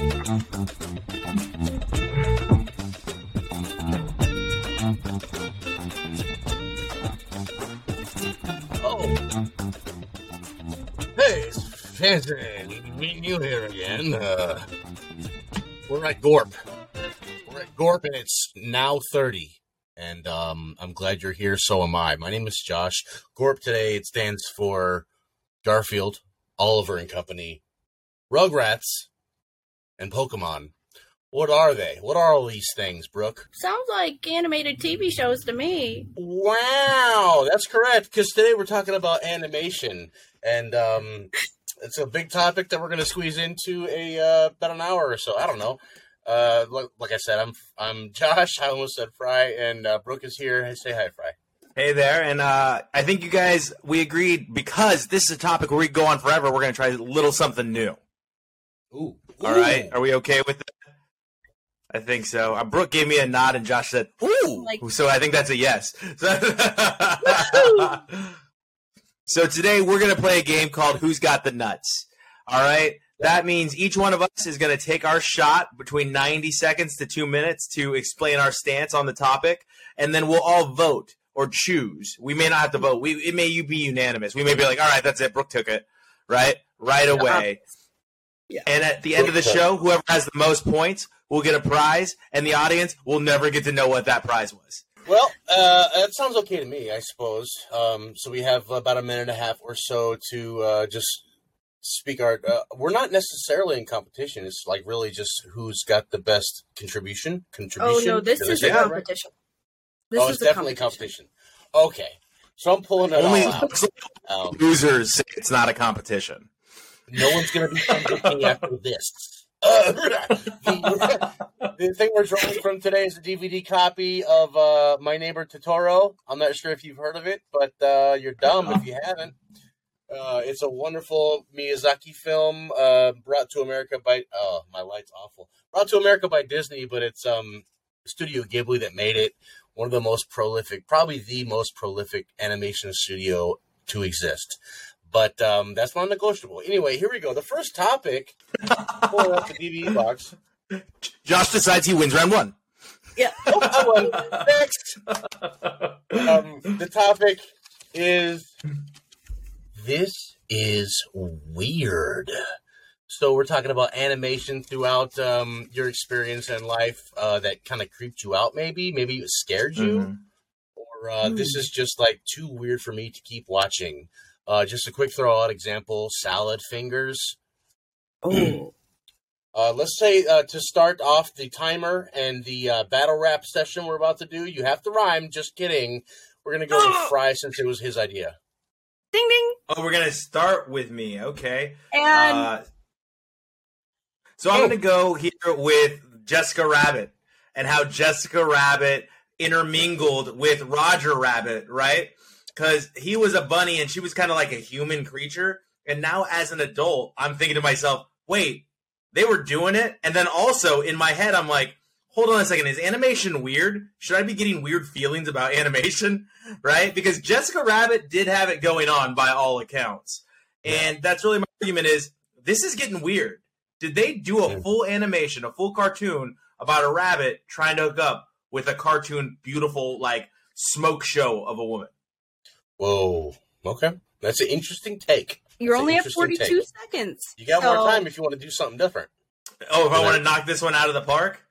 Oh. Hey, it's meeting you here again. Uh, we're at Gorp. We're at Gorp, and it's now 30. And um, I'm glad you're here, so am I. My name is Josh. Gorp today, it stands for Garfield, Oliver and Company, Rugrats, and Pokemon. What are they? What are all these things, Brooke? Sounds like animated TV shows to me. Wow, that's correct. Because today we're talking about animation, and um, it's a big topic that we're going to squeeze into a uh, about an hour or so. I don't know. Uh, like, like I said, I'm I'm Josh. I almost said Fry, and uh, Brooke is here. Hey, say hi, Fry. Hey there, and uh, I think you guys we agreed because this is a topic where we go on forever. We're going to try a little something new. Ooh, All right, are we okay with it? I think so. Uh, Brooke gave me a nod, and Josh said, "Ooh," Like- so I think that's a yes. so today we're going to play a game called "Who's Got the Nuts." All right. That means each one of us is going to take our shot between 90 seconds to two minutes to explain our stance on the topic, and then we'll all vote or choose. We may not have to vote. We it may be unanimous. We may be like, all right, that's it. Brooke took it, right, right away. Yeah. And at the end of the show, whoever has the most points will get a prize, and the audience will never get to know what that prize was. Well, uh, that sounds okay to me, I suppose. Um, so we have about a minute and a half or so to uh, just speak our. Uh, we're not necessarily in competition. It's like really just who's got the best contribution. Contribution. Oh no, this Did is a that right? competition. This oh, is it's a definitely competition. competition. Okay, so I'm pulling it Only all out. Losers say it's not a competition. No one's going to be looking after this. Uh, the, the thing we're drawing from today is a DVD copy of uh, My Neighbor Totoro. I'm not sure if you've heard of it, but uh, you're dumb if you haven't. Uh, it's a wonderful Miyazaki film uh, brought to America by oh my light's awful brought to America by Disney, but it's um Studio Ghibli that made it. One of the most prolific, probably the most prolific animation studio to exist. But um, that's non negotiable. Anyway, here we go. The first topic. Pull up the DVD box. Josh decides he wins round one. Yeah. Oh, I won. Next. Um, the topic is this is weird. So we're talking about animation throughout um, your experience in life uh, that kind of creeped you out. Maybe, maybe it scared you, Mhm. or uh, this is just like too weird for me to keep watching. Uh, just a quick throw out example: salad fingers. Oh, Uh, let's say uh, to start off the timer and the uh, battle rap session we're about to do, you have to rhyme. Just kidding. We're gonna go with Fry since it was his idea. ding ding, Oh, we're gonna start with me, okay? and Uh, so I'm gonna go here with Jessica Rabbit and how Jessica Rabbit intermingled with Roger Rabbit, right? Because he was a bunny and she was kind of like a human creature. And now, as an adult, I'm thinking to myself, wait, they were doing it. And then also in my head, I'm like, hold on a second, is animation weird? Should I be getting weird feelings about animation? Right? Because Jessica Rabbit did have it going on by all accounts. And that's really my argument is this is getting weird. Did they do a full animation, a full cartoon about a rabbit trying to hook up with a cartoon, beautiful, like smoke show of a woman? Whoa. Okay, that's an interesting take. you're That's only at 42 take. seconds. You got So- more time if you want to do something different. Oh, if I want to knock this one out of the park?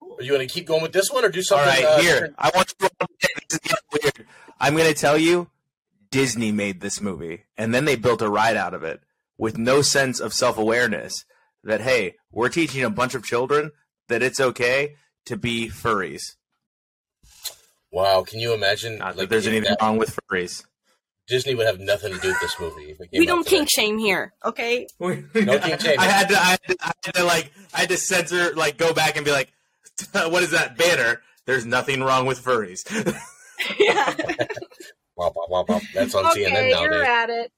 Or you want to keep going with this one, or do something? right, uh, here. different? I want you to this is weird. I'm going to tell you Disney made this movie, and then they built a ride out of it with no sense of self awareness that, hey, we're teaching a bunch of children that it's okay to be furries. Wow, can you imagine? Not that like, there's anything that- wrong with furries. Disney would have nothing to do with this movie. If it came We don't today. kink shame here, okay? no king shaming. I had to, I had to, I had to, like, I had to censor, like, go back and be like, what is that banner? There's nothing wrong with furries. yeah. Womp, womp, womp, womp. That's on CNN okay, you're at it.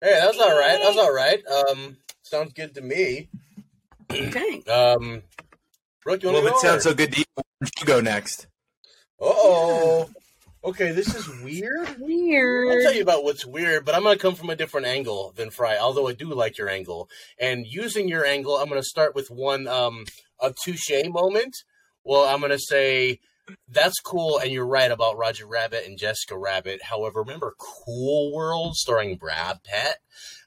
Hey, that was all right. That was all right. Um, sounds good to me. Okay. Um, Brooke, you well, want if to it go? sounds so good to you, why don't you go next? Uh oh. Okay, this is weird. Weird. I'll tell you about what's weird, but I'm going to come from a different angle than Fry, although I do like your angle. And using your angle, I'm going to start with one um, a touche moment. Well, I'm going to say that's cool, and you're right about Roger Rabbit and Jessica Rabbit. However, remember Cool World starring Brad Pitt?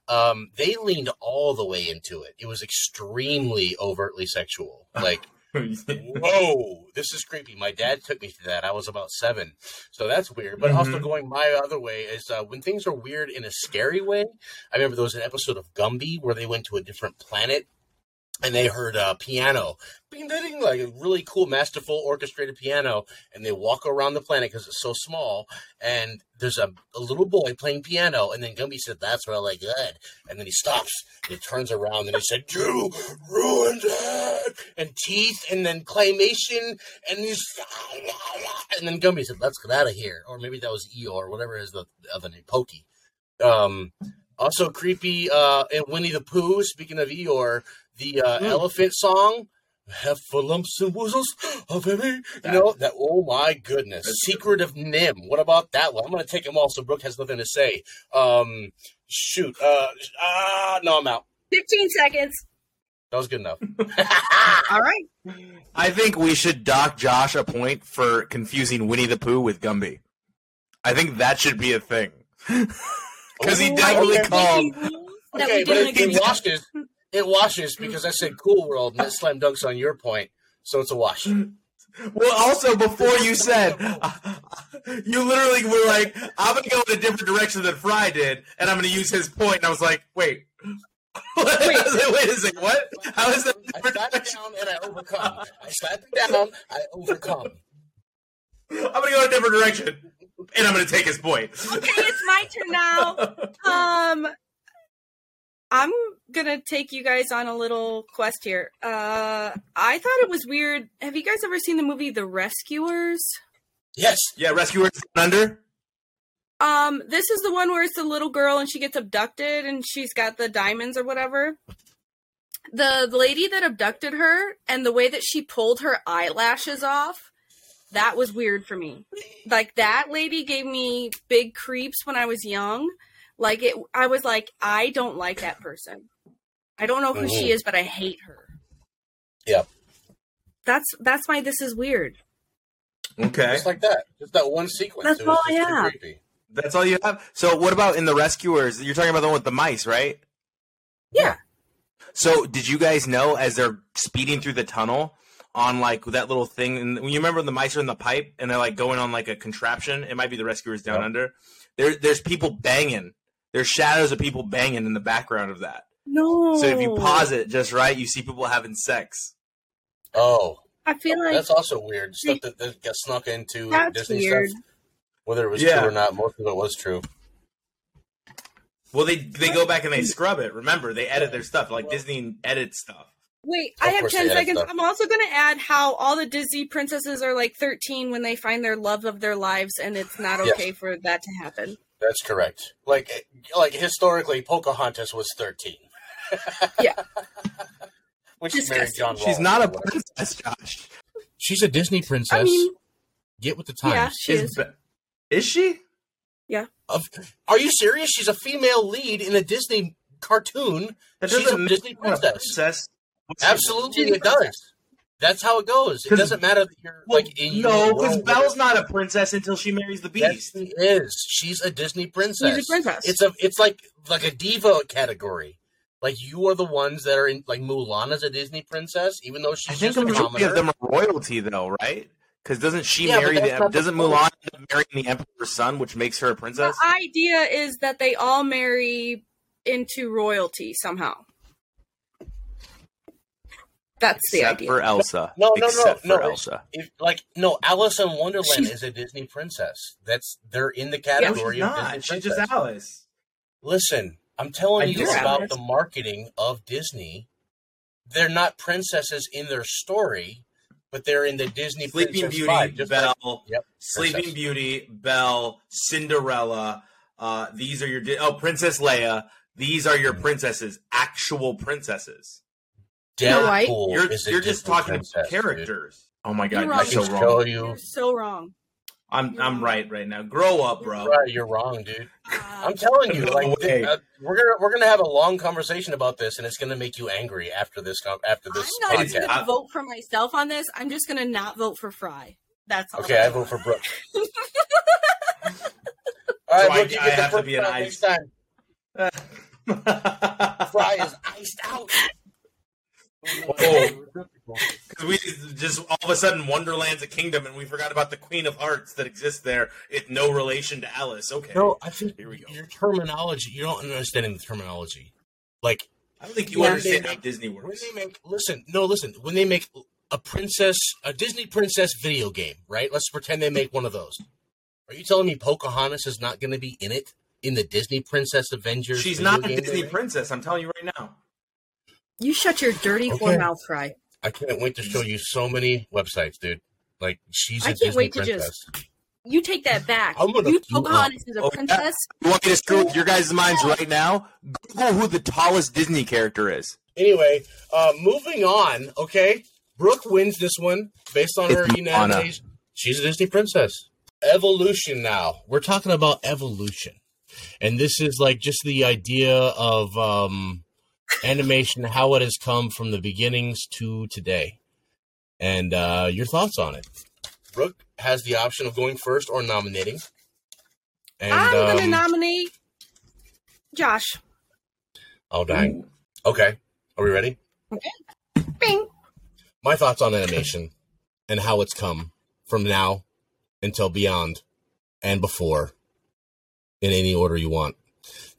Um, they leaned all the way into it. It was extremely overtly sexual. Like, whoa, this is creepy. My dad took me to that. I was about seven, so that's weird. But also Mhm. going my other way is uh, when things are weird in a scary way. I remember there was an episode of Gumby where they went to a different planet and they heard a piano, like a really cool, masterful orchestrated piano. And they walk around the planet because it's so small. And there's a, a little boy playing piano. And then Gumby said, "That's really good." And then he stops. And he turns around and he said, "You ruined it." And teeth, and then claymation, and he's and then Gumby said, "Let's get out of here." Or maybe that was Eeyore, whatever is the other name, Pokey. Um, also creepy. Uh, in Winnie the Pooh. Speaking of Eeyore, the uh, Mm. elephant song. Have for lumps and woozles of every, you know that. Oh my goodness! Secret of NIMH. What about that one? I'm gonna take them all, so Brooke has nothing to say. Um, shoot. Uh, ah, no, I'm out. 15 seconds. That was good enough. All right. I think we should dock Josh a point for confusing Winnie the Pooh with Gumby. I think that should be a thing. Because he definitely okay. called. That Okay, we but didn't it, it agree. washes. It washes because I said Cool World and it slam dunks on your point, so it's a wash. Well, also before you said, you literally were like, "I'm gonna go in a different direction than Fry did, and I'm gonna use his point." And I was like, "Wait, wait, wait a second, what? How is that I different slapped it direction?" down and I overcome. I slapped it down. I overcome. I'm gonna go in a different direction, and I'm gonna take his point. Okay, it's my turn now. Um, I'm gonna take you guys on a little quest here. Uh, I thought it was weird. Have you guys ever seen the movie The Rescuers? Yes. yeah, Rescuers Under. Um, this is the one where it's the little girl and she gets abducted and she's got the diamonds or whatever. The, the lady that abducted her and the way that she pulled her eyelashes off, that was weird for me. Like that lady gave me big creeps when I was young. Like it I was like, I don't like that person. I don't know who she Mhm. is, but I hate her. Yeah. That's that's why this is weird. Okay, Just like that. Just that one sequence. That's it all I have. creepy. that's all you have. So, what about in the Rescuers? You're talking about the one with the mice, right? Yeah. So, did you guys know as they're speeding through the tunnel on like that little thing? And when you remember the mice are in the pipe and they're like going on like a contraption, it might be the rescuers down Yep. under. There, there's people banging. There's shadows of people banging in the background of that. No. So if you pause it just right, you see people having sex. Oh, I feel like that's also weird. Stuff that, that got snuck into That's Disney weird. stuff. Whether it was Yeah. true or not, most of it was true. Well, they they go back and they scrub it. Remember, they edit their stuff like Disney edits stuff. Wait, Of I have 10 seconds. stuff. I'm also going to add how all the Disney princesses are like 13 when they find their love of their lives, and it's not Yes. okay for that to happen. That's correct. Like, like historically, Pocahontas was thirteen. Yeah. when she married John. She's Rawls not a princess, Josh. She's a Disney princess. I mean, Get with the times. yeah, she is. Be- is she? Yeah. Of- Are you serious? She's a female lead in a Disney cartoon. That She's doesn't a Disney princess. princess. Absolutely, it does. That's how it goes. It doesn't matter that you're Well, like in no, because. Belle's not a princess until she marries the Yes, Beast. she is. She's a Disney princess. She's a princess. It's a. It's like like a diva category. Like you are the ones that are in. Like Mulan is a Disney princess, even though she's I think just a a majority of them are royalty, though, right? Because doesn't she Yeah, marry the doesn't point. Mulan end up the emperor's son, which makes her a princess? The idea is that they all marry into royalty somehow. That's the Except idea. for Elsa. No, no, no, Except no. for it's- Elsa. If, like no, Alice in Wonderland She's- is a Disney princess. That's they're in the No, category she's of not. Disney She's princess. just Alice. Listen, I'm telling I you about Alice. the marketing of Disney. They're not princesses in their story, but they're in the Disney Sleeping Beauty, vibe, just like- Belle, Yep, Sleeping princess. Beauty, Belle, Cinderella. Uh, these are your oh Princess Leia. These are your princesses, actual princesses. Snow White? Deadpool You're is you're just talking princess, about characters. Oh my god, You're you're wrong. so I can wrong. show You're you. so wrong. I'm I'm right right now. Grow up, bro. Right, you're wrong, dude. Uh, I'm telling you, No like way. th- uh, we're gonna we're gonna have a long conversation about this, and it's gonna make you angry after this com- after I'm not podcast. going to vote for myself on this. I'm just going to not vote for Fry. That's all. Okay, I vote for Brooke. All right, So I- Brooke, you I get the have to be an round ice. next time. Fry is iced out. Oh. Because we just all of a sudden Wonderland's a kingdom, and we forgot about the Queen of Hearts that exists there. It's no relation to Alice. Okay, No, I think Here we go. your terminology. You don't understand the terminology. Like I don't think you understand They how make- Disney when they make listen, no, listen. When they make a princess, a Disney princess video game, right? Let's pretend they make one of those. Are you telling me Pocahontas is not going to be in it in the Disney Princess Avengers? She's not a Disney princess. I'm telling you right now. You shut your dirty Okay. whore mouth, Fry. I can't wait to show you so many websites, dude. Like she's a I can't Disney wait to princess. just- You take that back. I'm gonna you blow up. Pocahontas is a Oh, yeah. princess. You want me to screw with your guys' minds right now? Google who the tallest Disney character is. Anyway, uh, moving on. Okay, Brooke wins this one based on her It's Moana. unanimous. She's a Disney princess. Evolution. Now we're talking about evolution, and this is like just the idea of um, animation, how it has come from the beginnings to today, and uh, your thoughts on it. Brooke has the option of going first or nominating. And I'm going to um, nominate Josh. Oh dang. Okay. Are we ready? Okay. Bing. My thoughts on animation and how it's come from now until beyond and before in any order you want.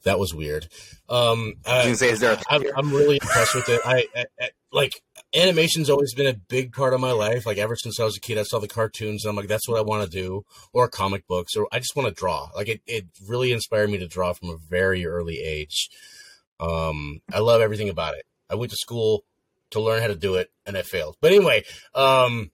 That was weird. Um, I was I, say, is there? A I'm, I'm really impressed with it. I, I, I like animation's always been a big part of my life. Like ever since I was a kid, I saw the cartoons and I'm like, that's what I want to do, or comic books, or I just want to draw. Like it, it really inspired me to draw from a very early age. Um, I love everything about it. I went to school to learn how to do it, and I failed. But anyway, um,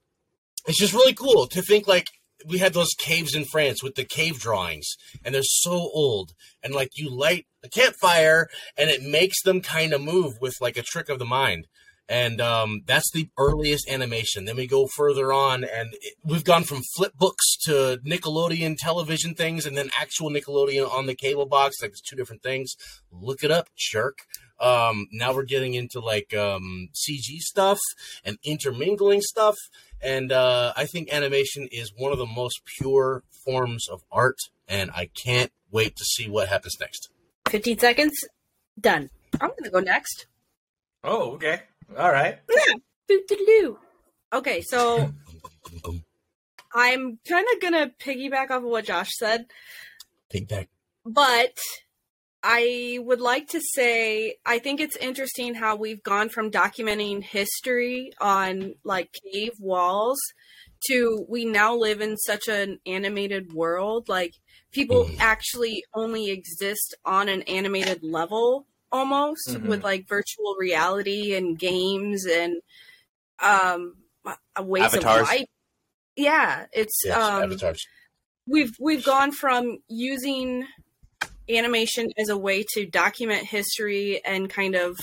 it's just really cool to think like we had those caves in France with the cave drawings, and they're so old. And like you light a campfire, and it makes them kind of move with like a trick of the mind. And um, that's the earliest animation. Then we go further on, and it, we've gone from flip books to Nickelodeon television things, and then actual Nickelodeon on the cable box. Like it's two different things. Look it up, jerk. Um, now we're getting into like um, CG stuff and intermingling stuff. And uh, I think animation is one of the most pure forms of art, and I can't wait to see what happens next. 15 seconds. Done. I'm going to go next. Oh, okay. All right. Okay, so I'm kind of going to piggyback off of what Josh said, Take back. but I would like to say I think it's interesting how we've gone from documenting history on like cave walls to we now live in such an animated world. Like people Mhm. actually only exist on an animated level almost Mhm. with like virtual reality and games and um ways Avatars. of life. Yeah, it's Yes, um avatars. we've we've gone from using animation as a way to document history and kind of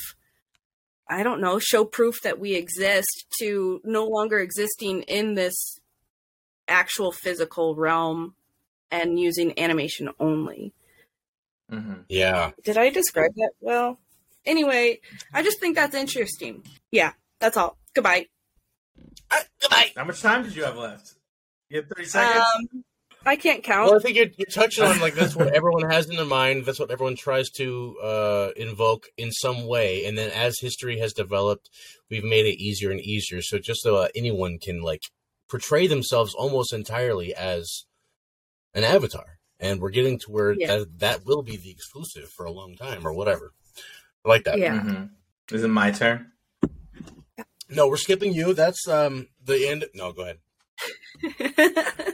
I don't know, show proof that we exist to no longer existing in this actual physical realm and using animation only. Mm-hmm. Yeah. Did I describe that well? Anyway, I just think that's interesting. Yeah, that's all. Goodbye. Ah, goodbye. How much time did you have left? You have 30 seconds? Um, I can't count. Well, I think you're, you're touching on like that's what everyone has in their mind. That's what everyone tries to uh, invoke in some way. And then as history has developed, we've made it easier and easier. So just so uh, anyone can like portray themselves almost entirely as an avatar, and we're getting to where Yeah. that, that will be the exclusive for a long time or whatever. I like that. yeah. Mhm. Is it my turn? No, we're skipping you. That's um the end. No, go ahead.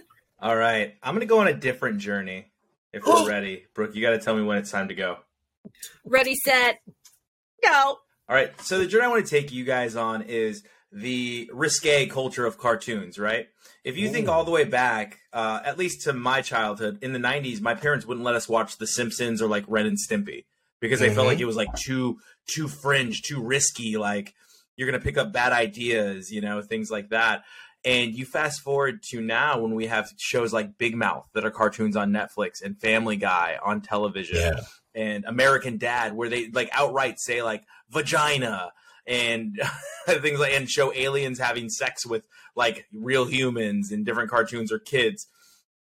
All right. I'm going to go on a different journey if we're ready. Brooke, you got to tell me when it's time to go. Ready, set, go. All right. So the journey I want to take you guys on is the risque culture of cartoons, right? If you think all the way back, uh, at least to my childhood in the '90s, my parents wouldn't let us watch The Simpsons or like Ren and Stimpy because they felt Mhm. like it was like too too fringe, too risky. Like you're gonna pick up bad ideas, you know, things like that. And you fast forward to now when we have shows like Big Mouth that are cartoons on Netflix and Family Guy on television Yeah. and American Dad, where they like outright say like vagina and things like and show aliens having sex with like real humans in different cartoons or kids.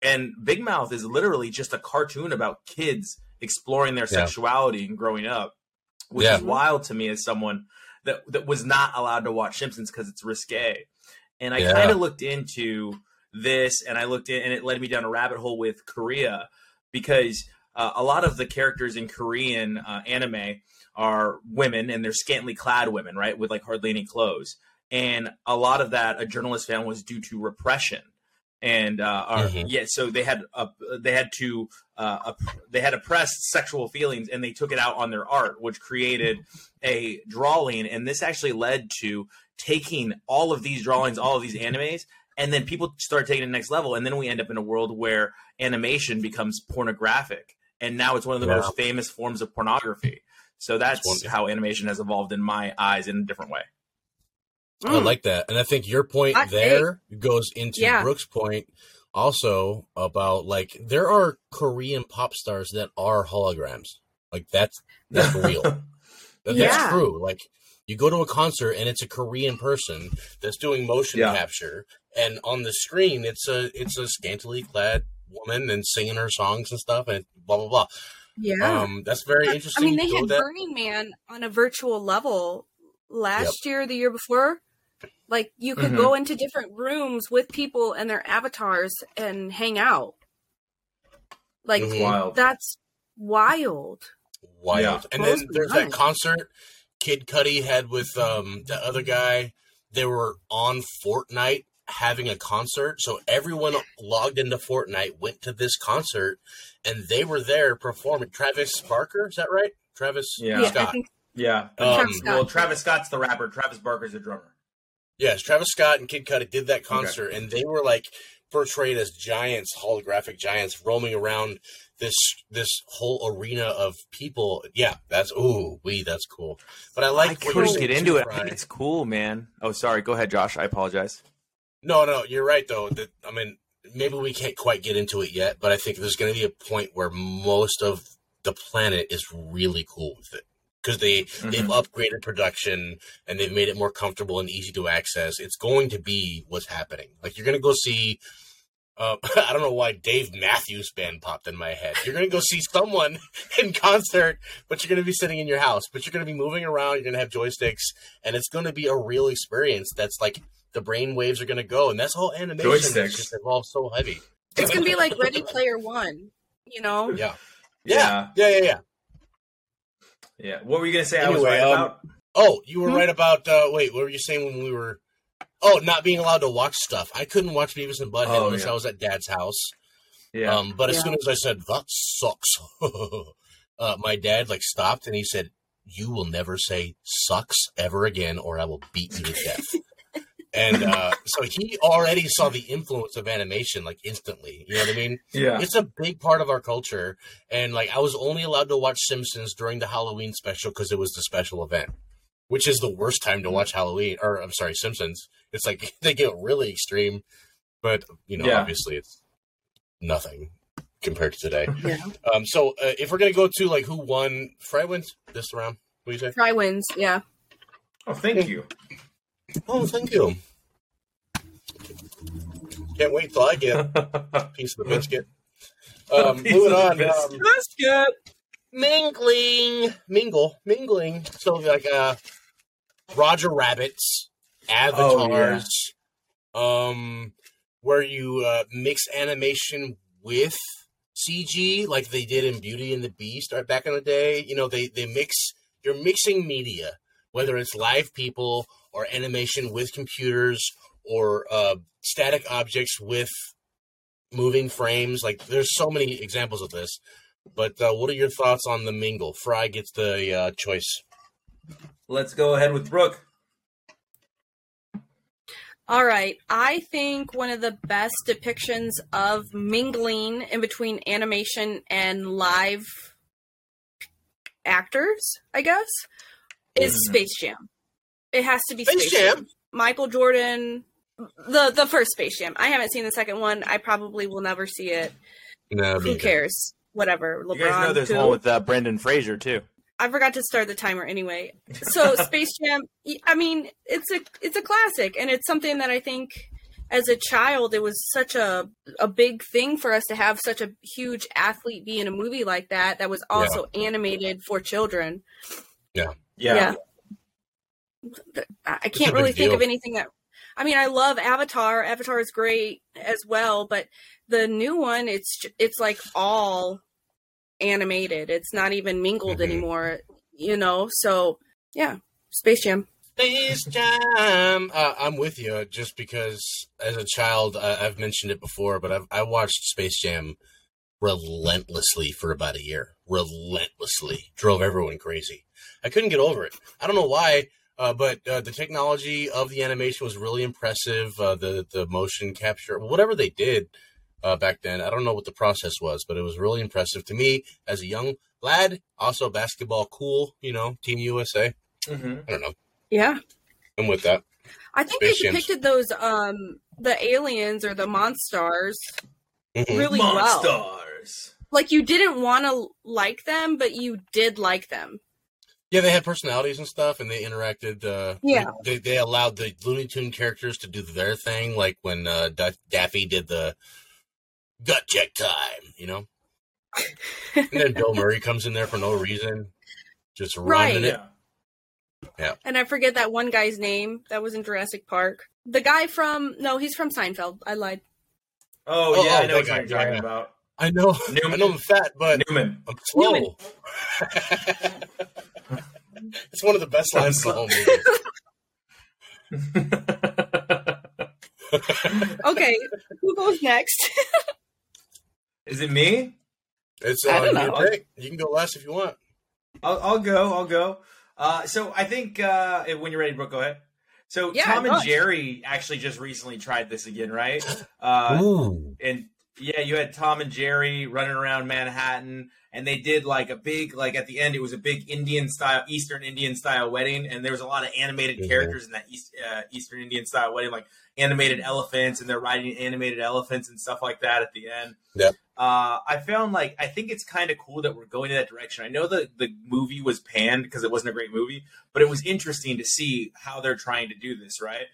And Big Mouth is literally just a cartoon about kids exploring their Yeah. sexuality and growing up, which Yeah. is wild to me as someone that that was not allowed to watch Simpsons because it's risque. And I Yeah. kind of looked into this, and I looked in, and it led me down a rabbit hole with Korea because uh, a lot of the characters in Korean uh, anime are women, and they're scantily clad women, right, with like hardly any clothes. And a lot of that, a journalist found, was due to repression. And uh, are, Mhm. yeah, so they had uh, they had to uh, they had oppressed sexual feelings, and they took it out on their art, which created a drawing. And this actually led to taking all of these drawings, all of these animes, and then people start taking it next level, and then we end up in a world where animation becomes pornographic, and now it's one of the Yeah. most famous forms of pornography. So that's It's how animation has evolved in my eyes in a different way. I Mm. like that. And I think your point Hot there goes into Yeah. Brooke's point also about like there are Korean pop stars that are holograms. Like that's that's real. That- That's true. Like you go to a concert and it's a Korean person that's doing motion Yeah. capture, and on the screen it's a it's a scantily clad woman and singing her songs and stuff, and blah blah blah. Yeah. Um, that's very I interesting. I mean, they had that- Burning Man on a virtual level last year, the year before. Like you could Mhm. go into different rooms with people and their avatars and hang out. Like. Wild. that's wild. wild. Yeah. And Blows then there's that concert Kid Cudi had with um the other guy. They were on Fortnite having a concert, so everyone logged into Fortnite, went to this concert, and they were there performing. Travis Barker, is that right? Travis Yeah. Yeah, Scott. think Yeah. Um, Travis Scott. well, Travis Scott's the rapper. Travis Barker's the drummer. Yes, Travis Scott and Kid Cudi did that concert, and they were like portrayed as giants, holographic giants, roaming around this this whole arena of people. Yeah, that's ooh, we that's cool. But I like I couldn't get into it. I think it's cool, man. Oh, sorry. Go ahead, Josh. I apologize. No, no, you're right though. That I mean, maybe we can't quite get into it yet, but I think there's going to be a point where most of the planet is really cool with it because they they've Mhm. upgraded production and they've made it more comfortable and easy to access. It's going to be what's happening. Like you're going to go see. Uh, I don't know why Dave Matthews Band popped in my head. You're going to go see someone in concert, but you're going to be sitting in your house. But you're going to be moving around. You're going to have joysticks, and it's going to be a real experience. That's like the brain waves are going to go, and that's whole animation has Joysticks. just evolved so heavy. it's gonna be like Ready Player One. You know, Yeah, Yeah. yeah, yeah, yeah. Yeah. What were you gonna say? I was right um, about. Oh, you were Hmm? right about. Uh, wait, what were you saying when we were? Oh, not being allowed to watch stuff. I couldn't watch Beavis and Butthead Oh, unless yeah. I was at Dad's house. Yeah. Um, but as Yeah. soon as I said that sucks, uh, my dad like stopped and he said, "You will never say sucks ever again, or I will beat you to death." and uh, so he already saw the influence of animation like instantly. You know what I mean? yeah. It's a big part of our culture, and like I was only allowed to watch Simpsons during the Halloween special because it was the special event, which is the worst time to watch Halloween. Or I'm sorry, Simpsons. It's like they get really extreme, but you know, Yeah. obviously it's nothing compared to today. yeah. Um, so uh, if we're gonna go to like who won, Fry wins this round. What do you say? Fry wins. Yeah. Oh, thank you. Oh, thank you. Can't wait till I get a piece of the biscuit. Um, Piece moving of on. biscuit. Um, Biscuit. Mingling, mingle, mingling. So like uh, Roger Rabbits, avatars, um, where you uh, mix animation with CG, like they did in Beauty and the Beast, right back in the day. You know, they they mix. You're mixing media, whether it's live people or animation with computers or uh, static objects with moving frames. Like there's so many examples of this. But uh, what are your thoughts on the mingle? Fry gets the uh, choice. Let's go ahead with Brooke. All right. I think one of the best depictions of mingling in between animation and live actors, I guess, is Mhm. Space Jam. It has to be Space Space, Jam? Jam. Michael Jordan, the the first Space Jam. I haven't seen the second one. I probably will never see it. No, Who cares? Whatever. LeBron. You guys know there's who? one with uh, Brendan Fraser too. I forgot to start the timer anyway. So Space Jam, I mean, it's a it's a classic, and it's something that I think as a child it was such a a big thing for us to have such a huge athlete be in a movie like that that was also animated for children. Yeah. Yeah. I I can't really think deal. of anything that. I mean, I love Avatar. Avatar is great as well, but the new one, it's it's like all animated. It's not even mingled Mhm. anymore. You know, so yeah, Space Jam. Space Jam. Uh, I'm with you, just because as a child, I, I've mentioned it before, but I've, I watched Space Jam relentlessly for about a year. Relentlessly, drove everyone crazy. I couldn't get over it. I don't know why, uh, but uh, the technology of the animation was really impressive. Uh, the the motion capture, whatever they did uh, back then, I don't know what the process was, but it was really impressive to me as a young lad. Also, basketball, cool. You know, Team USA. hmm I don't know. Yeah, I'm with that. I think Space they Jam's- depicted those um the aliens or the monsters Mhm. really well. Monstars. Like you didn't want to like them, but you did like them. Yeah, they had personalities and stuff, and they interacted. Uh, Yeah. they they allowed the Looney Tune characters to do their thing, like when uh, Daffy did the gut check time, you know. and then Bill Murray comes in there for no reason, just Right. running it. Yeah. And I forget that one guy's name that was in Jurassic Park. The guy from no, he's from Seinfeld. I lied. Oh, Oh, yeah, I oh, know what that you're talking yeah. about. I know, Newman. I know I'm fat, but Newman. I'm slow. Newman. it's one of the best lines in the whole movie. Okay, who goes next? Is it me? It's I uh, don't your pick. You can go last if you want. I'll, I'll go. I'll go. Uh, so I think uh, when you're ready, Brooke, go ahead. So Yeah, Tom and. Jerry actually just recently tried this again, right? Uh, and yeah, you had Tom and Jerry running around Manhattan, and they did like a big, like at the end, it was a big Indian style, Eastern Indian style wedding, and there was a lot of animated Mhm. characters in that East, uh, Eastern Indian style wedding, like animated elephants, and they're riding animated elephants and stuff like that at the end. Yep. Uh, I found like I think it's kind of cool that we're going in that direction. I know the the movie was panned because it wasn't a great movie, but it was interesting to see how they're trying to do this, right?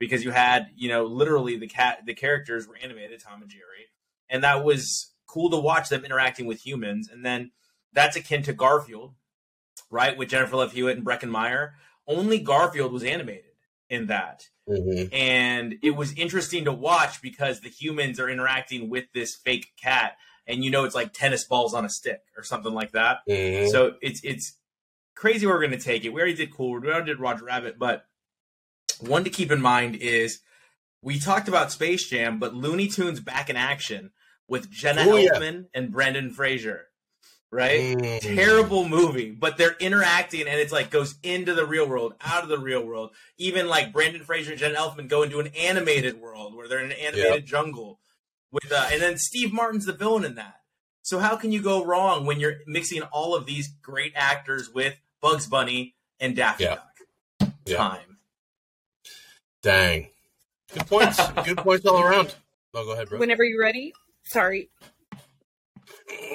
Because you had, you know, literally the cat, the characters were animated, Tom and Jerry, and that was cool to watch them interacting with humans. And then that's akin to Garfield, right, with Jennifer Love Hewitt and Breckin Meyer. Only Garfield was animated in that Mhm. and it was interesting to watch because the humans are interacting with this fake cat and you know it's like tennis balls on a stick or something like that Mhm. so it's it's crazy where we're going to take it we already did cool we already did roger rabbit but one to keep in mind is we talked about space jam but looney tunes back in action with jenna Oh, yeah. elfman and brendan fraser right Mhm. terrible movie, but they're interacting and it's like goes into the real world, out of the real world. Even like Brendan Fraser and Jen Elfman go into an animated world where they're in an animated jungle with, uh, and then Steve Martin's the villain in that. So how can you go wrong when you're mixing all of these great actors with Bugs Bunny and Daffy Yeah. Duck? Yeah. Time. Dang. Good points. Good points all around. Oh, go ahead, bro. Whenever you're ready. Sorry.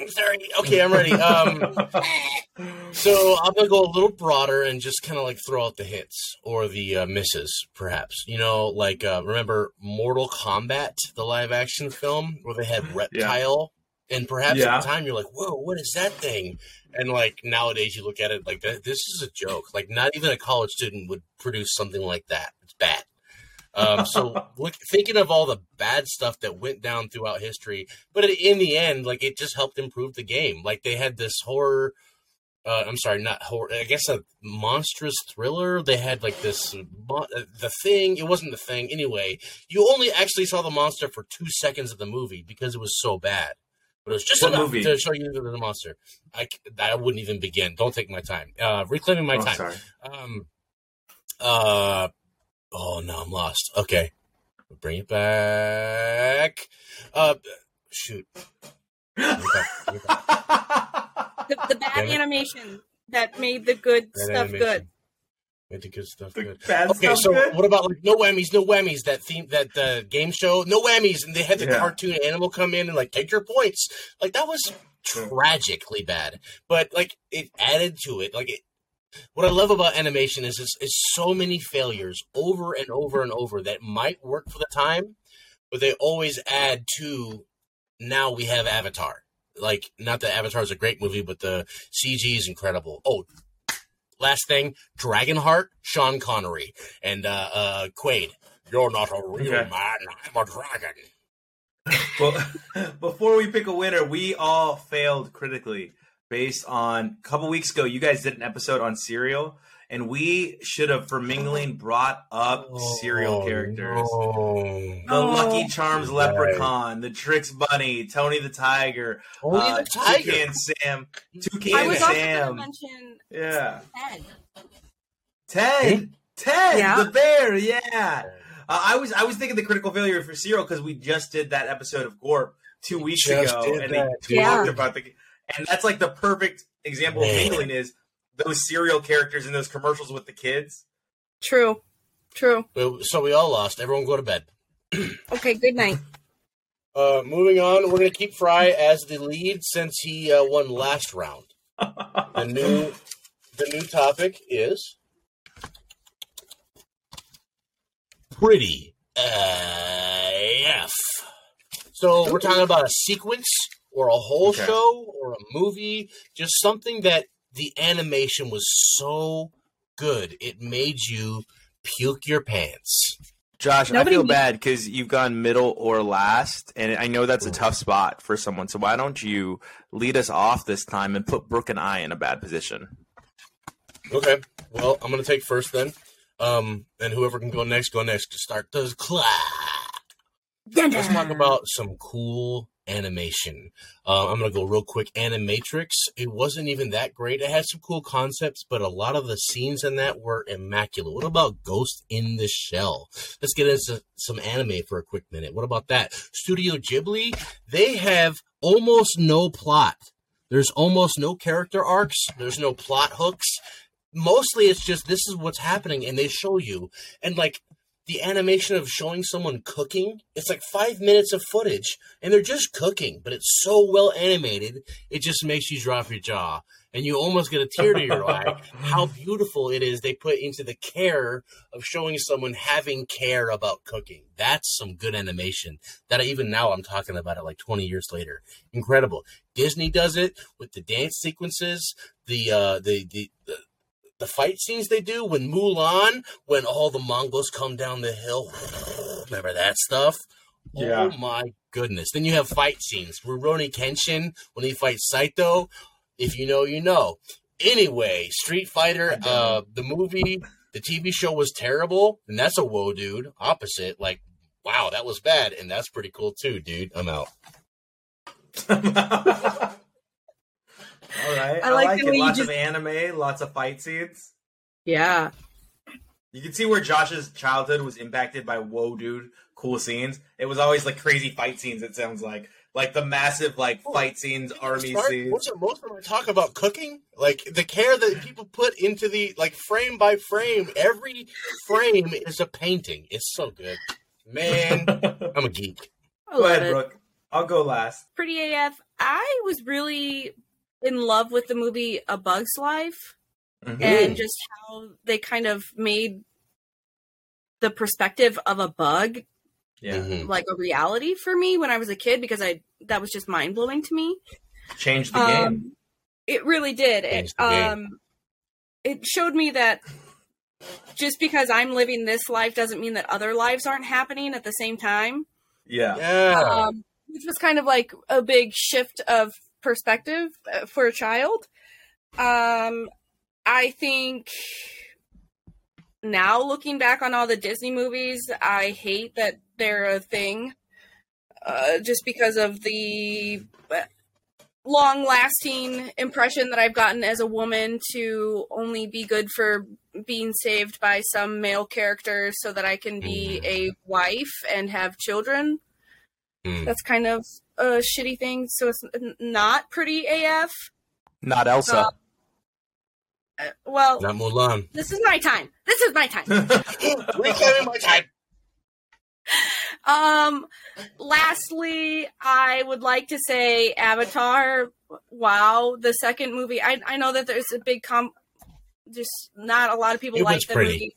Sorry. Okay, I'm ready. Um, so I'm gonna go a little broader and just kind of like throw out the hits or the uh, misses, perhaps. You know, like uh, remember Mortal Kombat, the live action film where they had Reptile, and perhaps Yeah. at the time you're like, "Whoa, what is that thing?" And like nowadays you look at it like that. This is a joke. Like not even a college student would produce something like that. It's bad. Um, so look, thinking of all the bad stuff that went down throughout history, but in the end, like it just helped improve the game. Like they had this horror. Uh, I'm sorry, not horror. I guess a monstrous thriller. They had like this mon- uh, the thing. It wasn't the thing anyway. You only actually saw the monster for two seconds of the movie because it was so bad. But it was just What enough movie? to show you that the monster. I I wouldn't even begin. Don't take my time. Uh, reclaiming my Oh, time. sorry. Um. Uh. Oh no, I'm lost. Okay, bring it back. Uh, shoot. Bring it back, bring it back. The, the bad Damn it. animation that made the good That stuff animation. good. Made the good stuff The good. bad Okay, stuff so good? what about like no whammies, no whammies? That theme, that uh, game show, no whammies, and they had the Yeah. cartoon animal come in and like take your points. Like that was tragically bad, but like it added to it. Like it, what I love about animation is is, is so many failures over and over and over that might work for the time, but they always add to. Now we have Avatar. Like not that Avatar is a great movie, but the CG is incredible. Oh, last thing, Dragonheart, Sean Connery, and uh, uh, Quaid. You're not a real Okay. man. I'm a dragon. Well, before we pick a winner, we all failed critically based on a couple weeks ago. You guys did an episode on cereal, and we should have for mingling brought up cereal Oh, characters. no. The Oh. Lucky Charms Right. leprechaun, the Tricks bunny, Tony the tiger, Only uh, the tiger. Toucan Sam, I Toucan was also going to Sam. mention Yeah, Ted. Ted, Ted, Yeah. the bear. Yeah, uh, I was I was thinking the critical failure for cereal because we just did that episode of Gorp two weeks Just ago, and that, they dude. talked about the and that's like the perfect example of Man. mingling is those cereal characters in those commercials with the kids. True. True. So we all lost. Everyone go to bed. Okay, good night. Uh, moving on, we're going to keep Fry as the lead since he uh, won last round. The new, the new topic is pretty AF. So we're talking about a sequence or a whole Okay. show or a movie, just something that the animation was so good it made you puke your pants. Josh, Nobody I feel knew- bad because you've gone middle or last, and I know that's a tough spot for someone. So why don't you lead us off this time and put Brooke and I in a bad position? Okay. Well, I'm gonna take first then. Um, and whoever can go next, go next to start the clock. Let's talk about some cool animation. Uh, I'm gonna go real quick. Animatrix. It wasn't even that great. It had some cool concepts, but a lot of the scenes in that were immaculate. What about Ghost in the Shell? Let's get into some anime for a quick minute. What about that? Studio Ghibli. They have almost no plot. There's almost no character arcs. There's no plot hooks. Mostly it's just this is what's happening and they show you. And like the animation of showing someone cooking, it's like five minutes of footage and they're just cooking, but it's so well animated, it just makes you drop your jaw. And you almost get a tear to your eye how beautiful it is they put into the care of showing someone having care about cooking. That's some good animation that even now I'm talking about it like 20 years later. Incredible. Disney does it with the dance sequences, the uh, the the. the the fight scenes they do when Mulan, when all the Mongols come down the hill, remember that stuff? Yeah. Oh my goodness! Then you have fight scenes. Rurouni Kenshin when he fights Saito. If you know, you know. Anyway, Street Fighter, uh, the movie, the TV show was terrible, and that's a whoa, dude. Opposite, like, wow, that was bad, and that's pretty cool too, dude. I'm out. All right, I I like like, it. Lots just- of anime, lots of fight scenes. Yeah. You can see where Josh's childhood was impacted by whoa, dude, cool scenes. It was always like crazy fight scenes. It sounds like like the massive like fight scenes, army Start- scenes. What's it, most of them talk about cooking, like the care that people put into the like frame by frame. Every frame is a painting. It's so good, man. I'm a geek. Go ahead, it. Brooke. I'll go last. Pretty AF. I was really in love with the movie A Bug's Life Mhm. and just how they kind of made the perspective of a bug Yeah, Mhm. like a reality for me when I was a kid because I that was just mind blowing to me. changed the game. Um, it really did. It, Changed the um, it showed me that just because I'm living this life doesn't mean that other lives aren't happening at the same time. Yeah, Yeah. Um, which was kind of like a big shift of perspective uh, for a child. Um, I think now looking back on all the Disney movies, I hate that they're a thing. Uh, just because of the long lasting impression that I've gotten as a woman to only be good for being saved by some male character so that I can be a wife and have children. Hmm. That's kind of a shitty thing. So it's not pretty AF. Not Elsa. Uh, Uh, well, Not Mulan. this is my time. This is my time. Reclaiming my time. Um, lastly, I would like to say Avatar. Wow, the second movie. I I know that there's a big com. Just not a lot of people It like was the pretty. movie,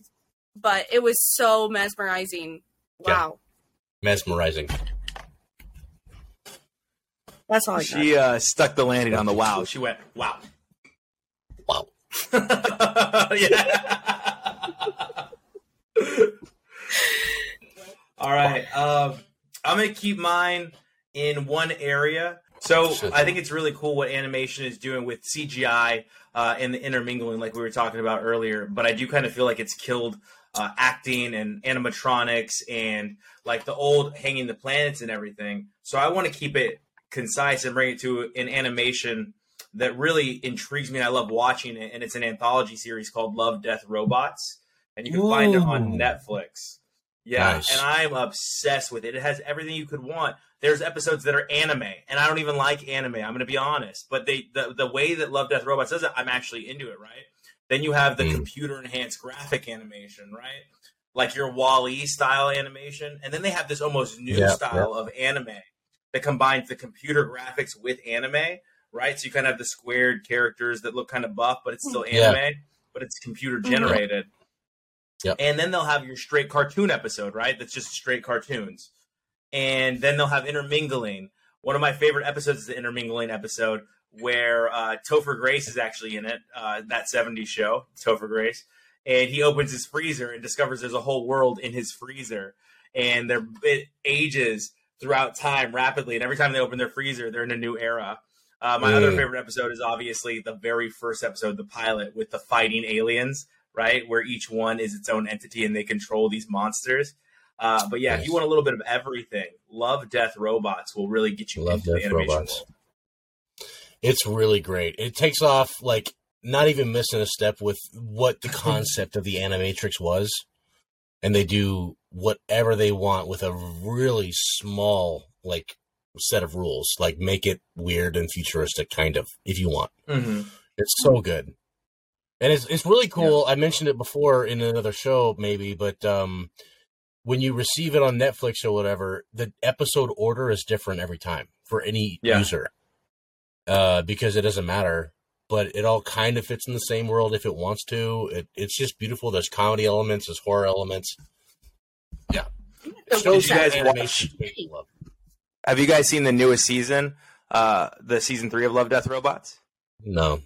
but it was so mesmerizing. Yeah. Wow, Mesmerizing. That's all I got. She uh, stuck the landing on the wow. She went wow. Wow. yeah. All right. Um, I'm gonna keep mine in one area. So I think it's really cool what animation is doing with CGI uh, and the intermingling, like we were talking about earlier. But I do kind of feel like it's killed uh, acting and animatronics and like the old hanging the planets and everything. So I want to keep it concise and bring it to an animation that really intrigues me and I love watching it. And it's an anthology series called Love, Death, Robots. And you can find it on Netflix. Yeah. Nice. And I'm obsessed with it. It has everything you could want. There's episodes that are anime, and I don't even like anime. I'm going to be honest. But they the, the way that Love, Death, Robots does it, I'm actually into it, right? Then you have the Mm. computer enhanced graphic animation, right? Like your Wall-E style animation. And then they have this almost new Yeah, style of anime that combines the computer graphics with anime, right? So you kind of have the squared characters that look kind of buff, but it's still Yeah. anime, but it's computer generated. Yep. And then they'll have your straight cartoon episode, right? That's just straight cartoons. And then they'll have intermingling. One of my favorite episodes is the intermingling episode where uh, Topher Grace is actually in it, uh, that 70s show, Topher Grace. And he opens his freezer and discovers there's a whole world in his freezer. And they're, it ages throughout time rapidly. And every time they open their freezer, they're in a new era. Uh, my other Mm. favorite episode is obviously the very first episode, the pilot, with the fighting aliens, right? Where each one is its own entity and they control these monsters. Uh, but yeah, if you want a little bit of everything, Love, Death, Robots will really get you Love, into the Death, animation Robots. world. It's really great. It takes off like not even missing a step with what the concept of the Animatrix was, and they do whatever they want with a really small like set of rules. Like make it weird and futuristic, kind of, if you want. Mhm. It's so good. And it's it's really cool. I mentioned it before in another show, maybe, but um when you receive it on Netflix or whatever, the episode order is different every time for any Yeah. user. Uh because it doesn't matter. But it all kind of fits in the same world if it wants to. It, it's just beautiful. There's comedy elements, there's horror elements. Yeah. Don't Shows you guys watch- animation people love. Have you guys seen the newest season? Uh, the season three of Love, Death, Robots. No.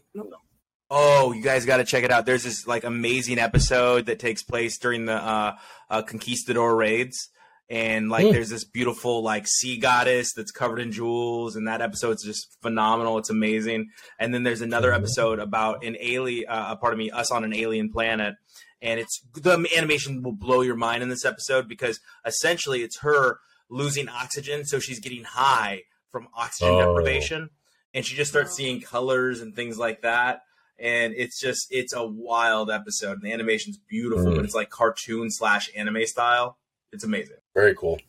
Oh, you guys got to check it out. There's this like amazing episode that takes place during the uh, uh, conquistador raids, and like Hmm. there's this beautiful like sea goddess that's covered in jewels, and that episode's just phenomenal. It's amazing. And then there's another Mhm. episode about an alien, uh, pardon me, us on an alien planet, and it's the animation will blow your mind in this episode because essentially it's her losing oxygen, so she's getting high from oxygen Oh. deprivation, and she just starts seeing colors and things like that and it's just it's a wild episode and the animation's beautiful Mm. but it's like cartoon slash anime style it's amazing Very cool.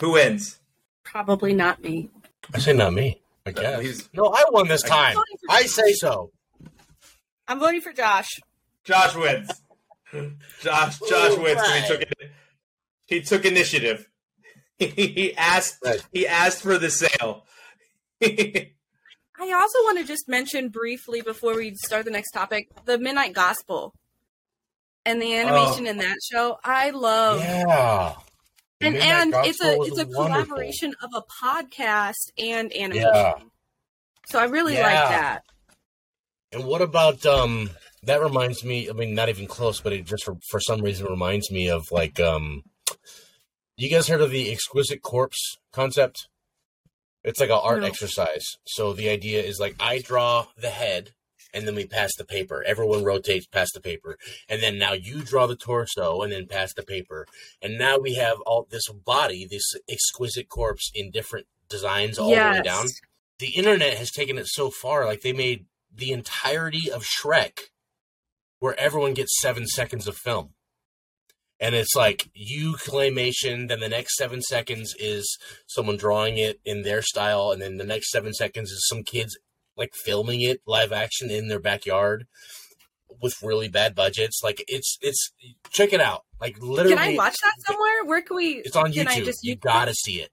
who wins Probably not me. I say not me. I No, guess. he's- No, I won this I- time. I say so. I'm voting for Josh. josh wins josh josh wins 'cause he took it he took initiative he asked Right. he asked for the sale I also want to just mention briefly before we start the next topic the Midnight Gospel and the animation in that show. I love. Yeah. and Midnight and it's a it's a wonderful. collaboration of a podcast and animation. Yeah. So I really Yeah. like that. And what about um? That reminds me. I mean, not even close, but it just for for some reason reminds me of like um. You guys heard of the exquisite corpse concept? It's like an art No. exercise. So the idea is like I draw the head, and then we pass the paper. Everyone rotates past the paper, and then now you draw the torso, and then pass the paper, and now we have all this body, this exquisite corpse in different designs all the way down the internet has taken it so far like they made the entirety of shrek where everyone gets seven seconds of film and it's like you claymation then the next seven seconds is someone drawing it in their style and then the next seven seconds is some kids like filming it live action in their backyard with really bad budgets. Like it's it's check it out. Like literally, Can I watch that somewhere? Where can we? It's on YouTube. Just you gotta see it.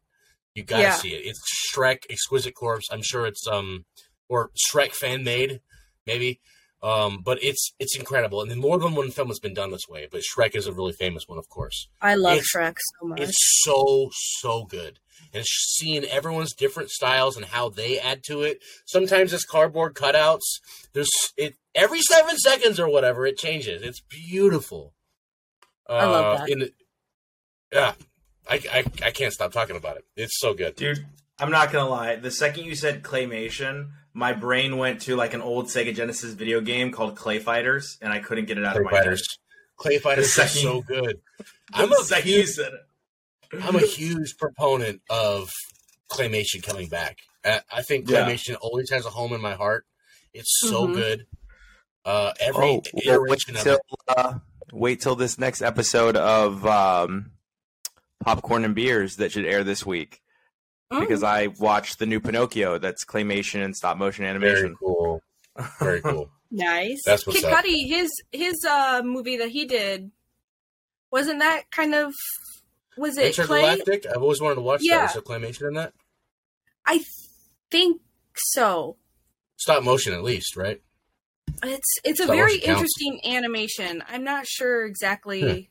You gotta Yeah. see it. It's Shrek Exquisite Corpse. I'm sure it's um or Shrek fan made, maybe. Um, but it's it's incredible. And then more than one film has been done this way, but Shrek is a really famous one, of course. I love It's- Shrek so much. It's so so good, and seeing everyone's different styles and how they add to it. Sometimes it's cardboard cutouts. There's it every seven seconds or whatever it changes. It's beautiful. I love Uh, that. in the- yeah, I, I I can't stop talking about it. It's so good. Dude, I'm not gonna lie. The second you said claymation, my brain went to like an old Sega Genesis video game called Clay Fighters, and I couldn't get it out Clay of my fighters. Clay fighters The are so good. I'm a huge. I'm a huge proponent of claymation coming back. I think Yeah. claymation always has a home in my heart. It's so Mhm. good. Uh, every Oh, well, wait iteration of till it. uh, wait till this next episode of um, Popcorn and Beers that should air this week Mm. because I watched the new Pinocchio that's claymation and stop motion animation. Very cool. Very cool. nice. That's what's Kid up. Cudi, his his uh movie that he did, wasn't that kind of was it clay? Entergalactic. I've always wanted to watch Yeah. that. Is there claymation in that? I think so. Stop motion, at least, right? It's it's a very interesting animation. I'm not sure exactly.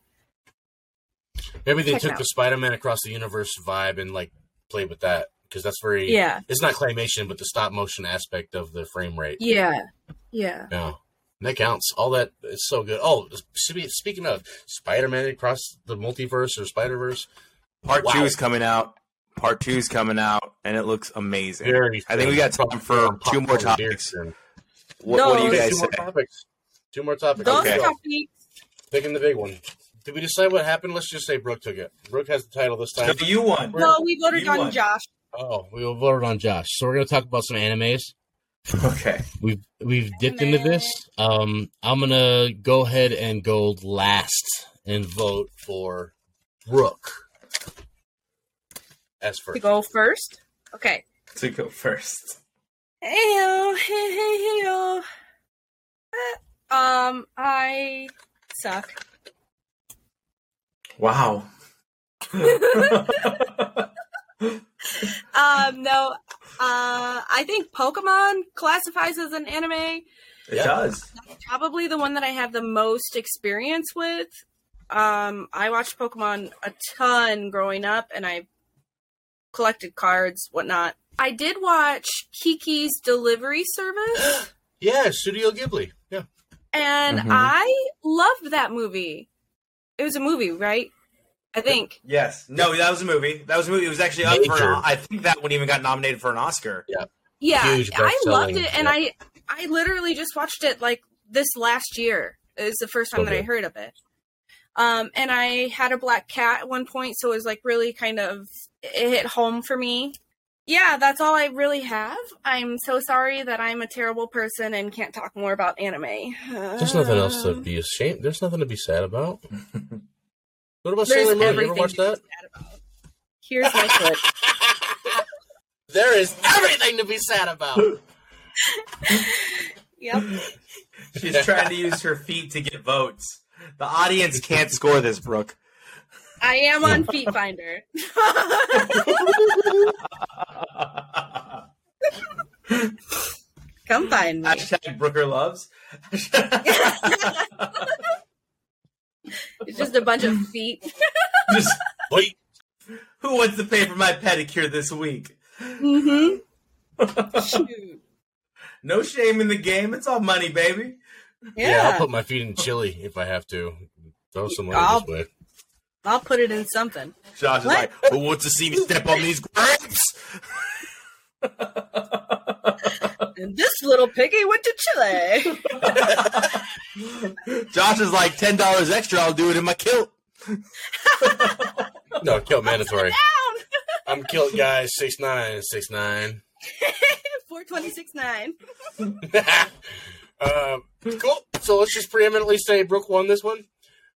Maybe they Check took out. the Spider-Man across the universe vibe and like played with that because that's very. Yeah, It's not claymation, but the stop motion aspect of the frame rate. yeah, yeah. Yeah. That counts. All that is so good. Oh, speaking of Spider-Man across the multiverse or Spider-Verse, Part Wow. two is coming out. Part two is coming out, and it looks amazing. very. I think we got time for two more topics. What, what do you guys two more say? topics. Two more topics. Those Okay. topics. Picking the big one. Did we decide what happened? Let's just say Brooke took it. Brooke has the title this time. So you won. No, we voted You on won. Josh. Oh, we voted on Josh. So we're gonna talk about some animes. Okay. We've we've dipped into this. Um, I'm gonna go ahead and go last and vote for Brooke as first. To first. go first. Okay. To go first. Heyo, hey, hey, heyo. Eh, Um, I suck. Wow. Um, no. Uh, I think Pokemon classifies as an anime. It Yeah. does. Probably the one that I have the most experience with. Um, I watched Pokemon a ton growing up, and I collected cards, whatnot. I did watch Kiki's Delivery Service, Yeah, Studio Ghibli. Yeah, and Mhm. I loved that movie. It was a movie, right? I think. Yes. No, that was a movie. That was a movie. It was actually up for. Major. An, I think that one even got nominated for an Oscar. Yeah, Huge I loved it, and yeah. I I literally just watched it like this last year. It was the first time that I heard of it. Um, and I had a black cat at one point, so it was like really kind of it hit home for me. Yeah, that's all I really have. I'm so sorry that I'm a terrible person and can't talk more about anime. there's nothing else to Um, be ashamed. There's nothing to be sad about. What about There's Sailor Moon? You ever everything watch that? Here's my clip. There is everything to be sad about. Yep. She's trying to use her feet to get votes. The audience can't score this, Brooke. I am on Feet Finder. Come find me. Hashtag Brooker loves. It's just a bunch of feet. Just Wait, who wants to pay for my pedicure this week? Mm-hmm. Shoot. No shame in the game. It's all money, baby. yeah. Yeah, I'll put my feet in chili if I have to. Throw some money I'll- this way. I'll put it in something. Josh is What? like, who wants to see me step on these grapes? And this little piggy went to Chile. Josh is like, ten dollars extra, I'll do it in my kilt. No, kilt mandatory. Down. I'm kilt guy six nine six nine. Four twenty six nine. um, cool. So let's just preeminently say Brooke won this one.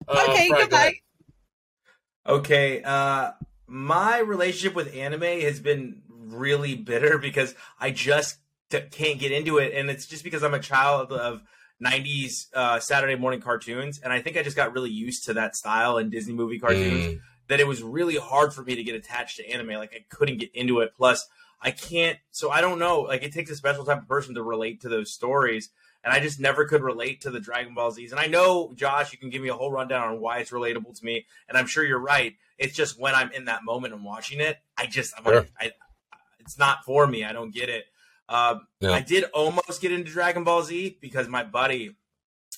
Uh, Okay, Brian, go goodbye. Okay, uh, my relationship with anime has been really bitter because I just t- can't get into it, and it's just because I'm a child of '90s uh, Saturday morning cartoons, and I think I just got really used to that style in Disney movie cartoons Mm. that it was really hard for me to get attached to anime. Like I couldn't get into it. Plus, I can't. So I don't know. Like it takes a special type of person to relate to those stories, and I just never could relate to the Dragon Ball Z's. And I know, Josh, you can give me a whole rundown on why it's relatable to me, and I'm sure you're right. It's just when I'm in that moment and watching it, I just I'm Sure. like, I, it's not for me. I don't get it. Um, Yeah. I did almost get into Dragon Ball Z because my buddy,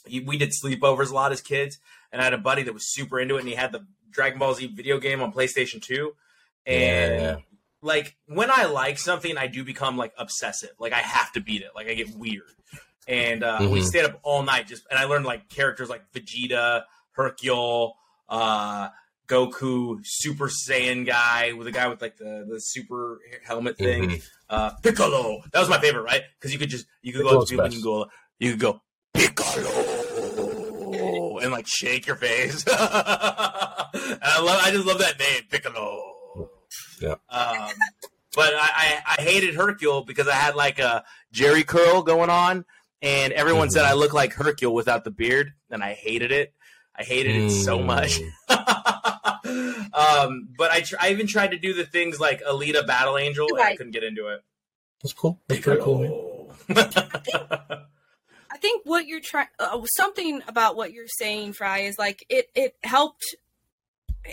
he, we did sleepovers a lot as kids, and I had a buddy that was super into it, and he had the Dragon Ball Z video game on PlayStation Two, and Yeah. like when I like something, I do become like obsessive. Like I have to beat it. Like I get weird, and uh, we Mhm. stayed up all night just, and I learned like characters like Vegeta, Hercule, uh, Goku, Super Saiyan guy with a guy with like the the super helmet thing Mhm. uh, Piccolo. That was my favorite, right? Because you could just you could go Piccolo's to people best. you could go you could go Piccolo and like shake your face. and I love I just love that name Piccolo. Yeah. Um, but I, I I hated Hercule because I had like a Jheri curl going on, and everyone Mhm. said I look like Hercule without the beard, and I hated it. I hated it so Mm. much. um, but I, tr- I even tried to do the things like Alita Battle Angel, and I couldn't get into it. That's cool. That's pretty cool. I think what you're trying, uh, something about what you're saying, Fry, is like it. It helped.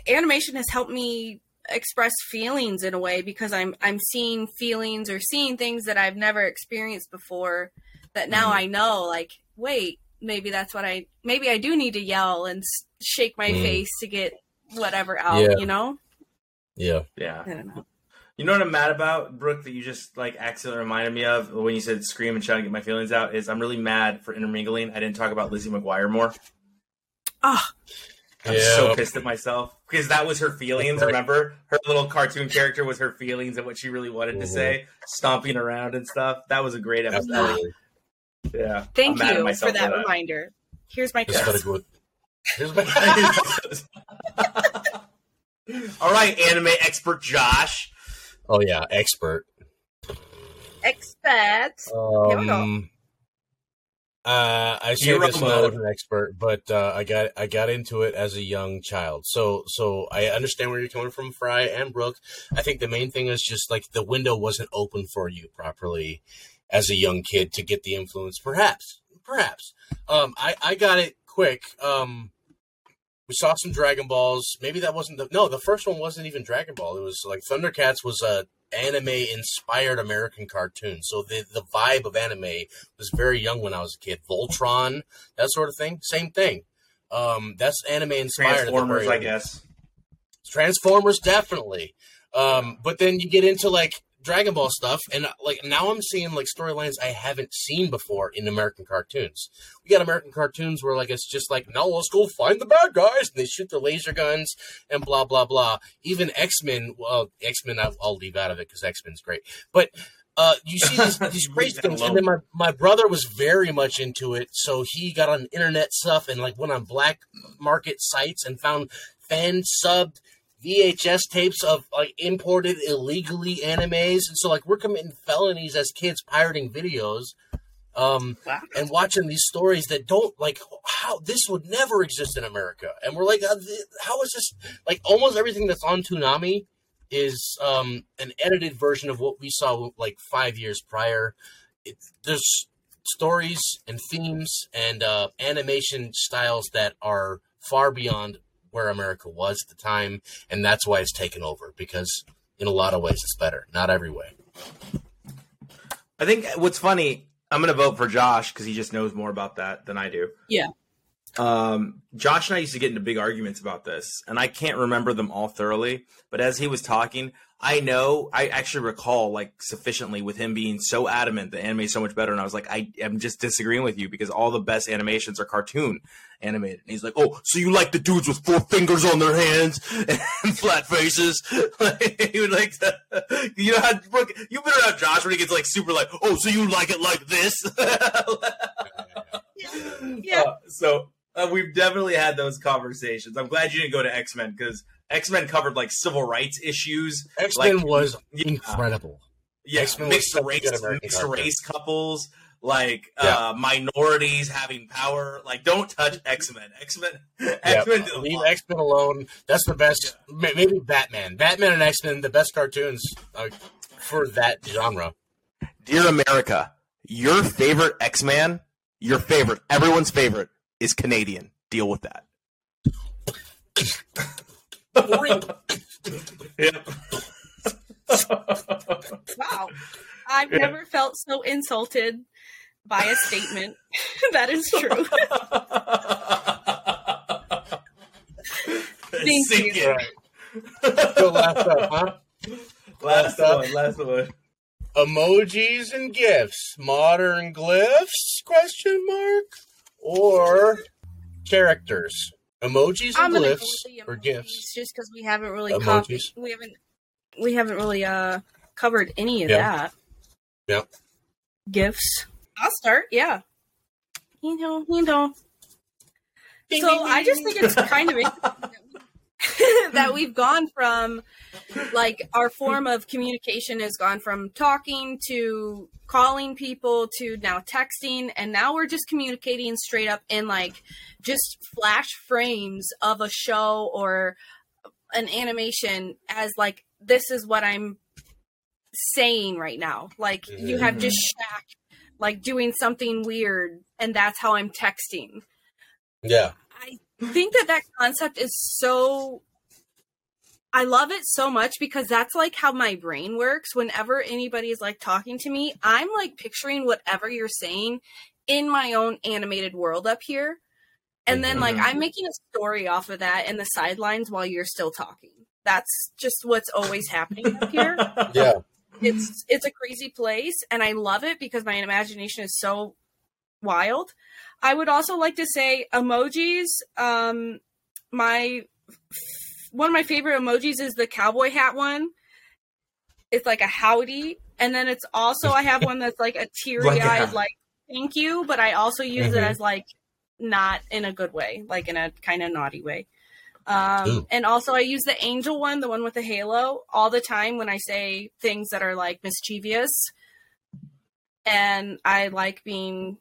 Animation has helped me express feelings in a way because I'm I'm seeing feelings or seeing things that I've never experienced before. That now Mhm. I know, like, wait, maybe that's what I. Maybe I do need to yell and shake my Mm. face to get whatever out. Yeah. You know, Yeah. yeah. I don't know. You know what I'm mad about, Brooke, that you just like accidentally reminded me of when you said scream and shout and get my feelings out is I'm really mad for intermingling. I didn't talk about Lizzie McGuire more. Ah, I'm Yeah. so pissed at myself because that was her feelings. Remember, her little cartoon character was her feelings and what she really wanted to Mhm. say, stomping around and stuff. That was a great episode. Absolutely. Yeah, thank I'm mad at you for that, reminder. Here's my Just kiss. go. Here's my. All right, anime expert Josh. oh yeah, expert. Expert. Here we go. Um, uh, I say this not mode. as an expert, but uh, I got I got into it as a young child. So so I understand where you're coming from, Fry and Brooke. I think the main thing is just like the window wasn't open for you properly as a young kid to get the influence. Perhaps, perhaps. Um, I I got it quick. Um, we saw some Dragon Balls. Maybe that wasn't the no. The first one wasn't even Dragon Ball. It was like Thundercats was a anime inspired American cartoon. So the the vibe of anime was very young when I was a kid. Voltron, that sort of thing. Same thing. Um, that's anime inspired. Transformers, I guess. Transformers, definitely. Um, but then you get into like Dragon Ball stuff, and like now I'm seeing like storylines I haven't seen before in American cartoons. We got American cartoons where like it's just like, now let's go find the bad guys, and they shoot the laser guns and blah blah blah. Even X Men, well, X Men I'll, I'll leave out of it because X Men's great, but. Uh, you see these, these crazy things, and then my, my brother was very much into it, so he got on internet stuff and like went on black market sites and found fan subbed VHS tapes of like imported illegally animes, and so like we're committing felonies as kids pirating videos, um, Wow. and watching these stories that don't like how this would never exist in America, and we're like, uh, how is this? Like almost everything that's on Toonami is um an edited version of what we saw like five years prior. It, there's stories and themes and uh, animation styles that are far beyond where America was at the time, and that's why it's taken over because in a lot of ways it's better, not every way. I think what's funny, I'm going to vote for Josh because he just knows more about that than I do. Yeah. Um, Josh and I used to get into big arguments about this, and I can't remember them all thoroughly. But as he was talking, I know I actually recall like sufficiently with him being so adamant that anime is so much better, and I was like, I am just disagreeing with you because all the best animations are cartoon animated. And he's like, Oh, so you like the dudes with four fingers on their hands and flat faces? he would like, to, you know how Brooke, you've been around Josh when he gets like super like, Oh, so you like it like this? Yeah. Uh, so uh, we've definitely had those conversations. I'm glad you didn't go to X Men because X Men covered like civil rights issues. X Men Like- was Yeah. incredible. Yeah, X-Men mixed such race, mixed cartoon. race couples. like uh, minorities having power. Like, don't touch X Men. X Men. X Men. Yeah, leave X Men alone. That's the best. ma- Maybe Batman. Batman and X Men, the best cartoons uh, for that genre. Dear America, your favorite X Man, your favorite, everyone's favorite, is Canadian. Deal with that. Yep. Wow. I've never felt so insulted by a statement. that is true. Thank Sink you. it. So last up, huh? Last Last up. one. Last one. Emojis and gifs, modern glyphs? Question mark or characters? Emojis I'm and glyphs with or emojis gifs? just because we haven't really Emojis. covered, we haven't we haven't really uh covered any of Yeah. that. Yep. Gifts. I'll start. Yeah. You know. You know. So I just think it's kind of interesting that, we, that we've gone from like our form of communication has gone from talking to calling people to now texting and now we're just communicating straight up in like just flash frames of a show or an animation as like this is what I'm saying right now. Like you have mm-hmm. just Shaq like doing something weird and that's how I'm texting. Yeah. I think that that concept is so I love it so much because that's like how my brain works. Whenever anybody is like talking to me, I'm like picturing whatever you're saying in my own animated world up here. And then like. I'm mm-hmm. making a story off of that in the sidelines while you're still talking. That's just what's always happening up here Yeah. it's it's a crazy place and i love it because my imagination is so wild. I would also like to say emojis um my one of my favorite emojis is the cowboy hat one. It's like a howdy and then it's also i have one that's like a teary-eyed like thank you but i also use it Mhm. as like not in a good way like in a kind of naughty way. Um, and also I use the angel one, the one with the halo, all the time when I say things that are like mischievous. And I like being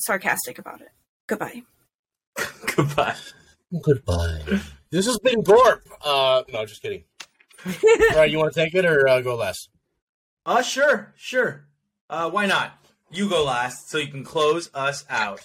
sarcastic about it. Goodbye. Goodbye. Goodbye. This has been Gorp. Uh, no, just kidding. All right, you want to take it or uh, go last? Uh, sure, sure. Uh, why not? You go last so you can close us out.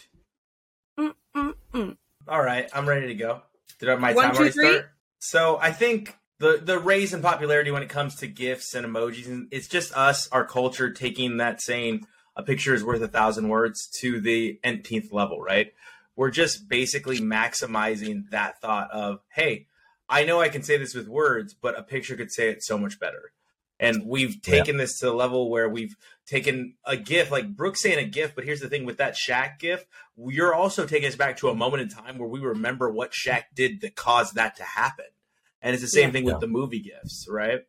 Mm, mm, mm. All right, I'm ready to go. Did I- my One, time two, already three? start? So I think the the raise in popularity when it comes to gifts and emojis, and it's just us, our culture, taking that saying "a picture is worth a thousand words" to the nth level, right? We're just basically maximizing that thought of, hey, I know I can say this with words, but a picture could say it so much better. And we've taken this to the level where we've taken a GIF, like Brooks saying a GIF, but here's the thing with that Shaq GIF, you're also taking us back to a moment in time where we remember what Shaq did that caused that to happen. And it's the same Yeah. thing with the movie GIFs, right?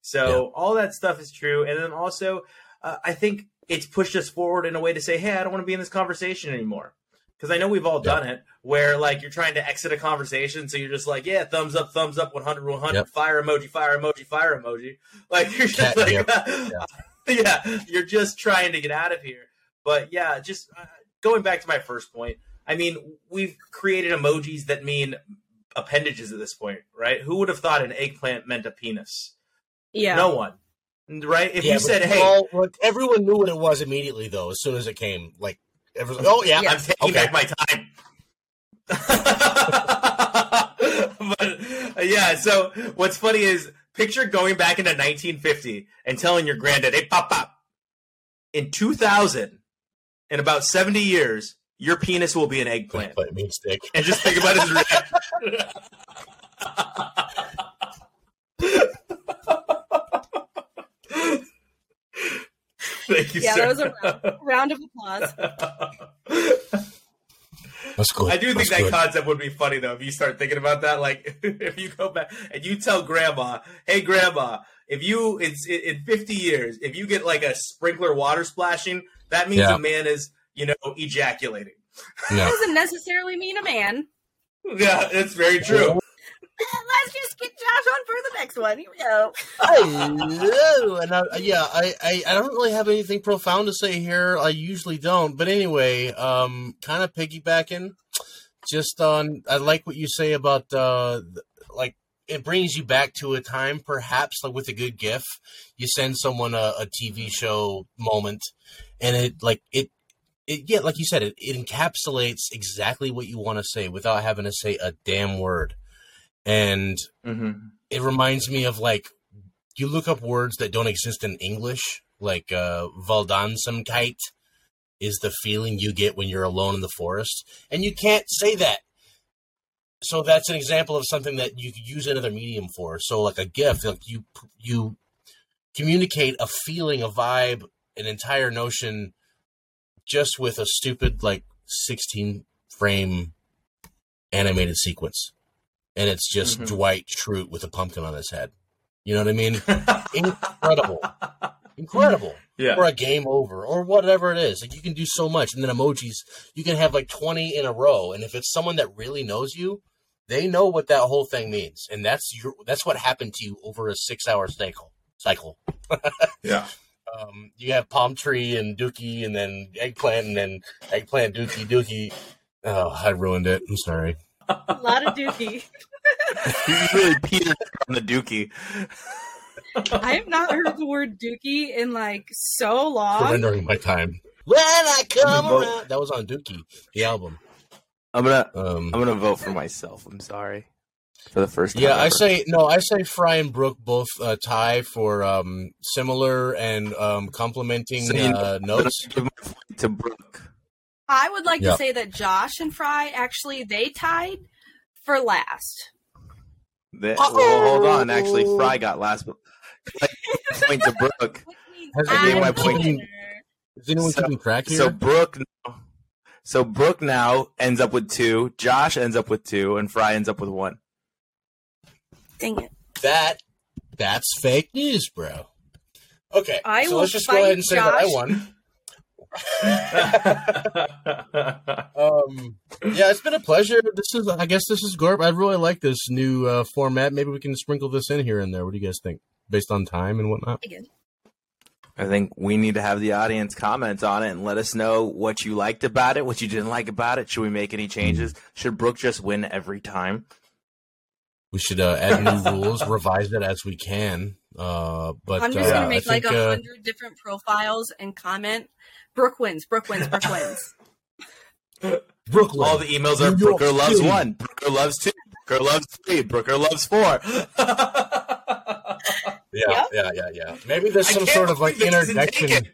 So all that stuff is true. And then also, uh, I think it's pushed us forward in a way to say, hey, I don't want to be in this conversation anymore. Because I know we've all Yeah. done it where like you're trying to exit a conversation. So you're just like, yeah, thumbs up, thumbs up, 100, 100, Yep. fire emoji, fire emoji, fire emoji. Like you're just Cat like, gif. yeah, you're just trying to get out of here. But yeah, just uh, going back to my first point. I mean, we've created emojis that mean appendages at this point, right? Who would have thought an eggplant meant a penis? Yeah. No one, right? If Yeah, you said, "Hey, all- look, everyone knew what it was immediately, though. As soon as it came, like, everyone's like, "Oh yeah, Yeah. I'm taking Okay. back my time." but yeah, so what's funny is picture going back into 1950 and telling your granddad, "Hey, pop, pop." In 2000, in about 70 years, your penis will be an eggplant. Play mean stick." And just think about his reaction. Thank you, Yeah, sir. that was a round, round of applause. That's good. I do think That's that good. concept would be funny though if you start thinking about that. Like if you go back and you tell grandma, "Hey, grandma, if you it's in 50 years, if you get like a sprinkler water splashing, that means Yeah. a man is you know ejaculating." Yeah. doesn't necessarily mean a man. Yeah, it's very true. Let's just get Josh on for the next one. Here we go. Hello, and I, yeah, I, I, I don't really have anything profound to say here. I usually don't, but anyway, um, kind of piggybacking, just on. I like what you say about uh, like it brings you back to a time, perhaps like with a good GIF. You send someone a, a TV show moment, and it like it. It, yeah, like you said, it, it encapsulates exactly what you want to say without having to say a damn word. And Mm-hmm. it reminds me of like you look up words that don't exist in English, like uh Waldeinsamkeit is the feeling you get when you're alone in the forest, and you can't say that. So that's an example of something that you could use another medium for. So like a GIF, like you you communicate a feeling, a vibe, an entire notion just with a stupid like 16 frame animated sequence and it's just Mhm. Dwight Schrute with a pumpkin on his head. You know what I mean? Incredible, incredible. Yeah. Or a game over, or whatever it is. Like you can do so much, and then emojis. You can have like twenty in a row, and if it's someone that really knows you, they know what that whole thing means, and that's your. That's what happened to you over a six-hour cycle. Cycle. Yeah. Um, you have palm tree and dookie, and then eggplant, and then eggplant dookie dookie. Oh, I ruined it. I'm sorry. A lot of dookie. You really petered on the dookie. I have not heard the word dookie in like so long. surrendering my time. When I come vote. around, that was on Dookie, the album. I'm gonna Um, I'm gonna vote for myself. I'm sorry. For the first time. yeah, I say no. I say Fry and Brooke both uh, tie for um, similar and um, complementing So you know- uh, notes. give my to Brooke. I would like Yeah. to say that Josh and Fry actually they tied for last. That- oh! well, hold on. Actually, Fry got last. but- point to Brooke. Has I gave anyone, my point. is anyone So- keeping track here? So Brooke, so Brooke now ends up with two. Josh ends up with two, and Fry ends up with one. Dang it! that that's fake news, bro. Okay, I so will let's just go ahead and say that I won. Um, yeah, it's been a pleasure. This is, I guess, this is Gorp. I really like this new uh, format. Maybe we can sprinkle this in here and there. What do you guys think, based on time and whatnot? Again. I think we need to have the audience comment on it and let us know what you liked about it, what you didn't like about it. Should we make any changes? Should Brooke just win every time? We should uh, add new rules, revise it as we can. Uh, but I'm just uh, gonna make I like think, a uh, hundred different profiles and comment. Brooke wins. Brooke wins. Brooke wins. Brooklyn. All the emails are New York Brooker loves City. one, Brooker loves two, Brooker loves three, Brooker loves four. yeah, Yep. yeah, yeah, yeah. Maybe there's some sort of like believe it doesn't take introduction. it.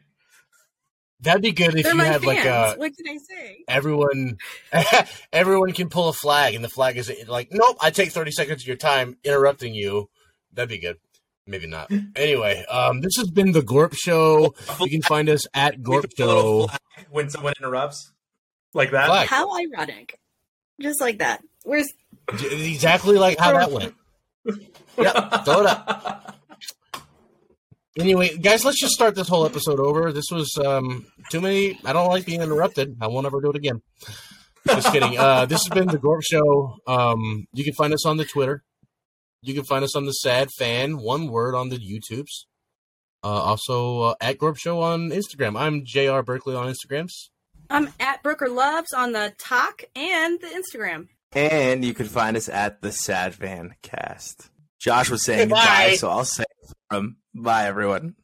That'd be good if They're you had fans. like uh what can I say? everyone everyone can pull a flag and the flag is like nope i take 30 seconds of your time interrupting you that'd be good maybe not. Anyway um this has been the gorp show. You can find us at gorp With a little show when someone interrupts, like that. Flag. How ironic. Just like that. Where's exactly like how that went. Yep, throw it up. anyway guys let's just start this whole episode over. This was um too many. I don't like being interrupted. I won't ever do it again. Just kidding. Uh this has been the gorp show. Um you can find us on the twitter you can find us on the sad fan one word on the youtubes uh also uh, at gorp show on instagram i'm jr berkeley on instagrams I'm at Brooker Loves on the talk and the Instagram. and you can find us at the Sad Fan Cast. Josh was saying Bye. goodbye, so I'll say it for him. Bye, everyone.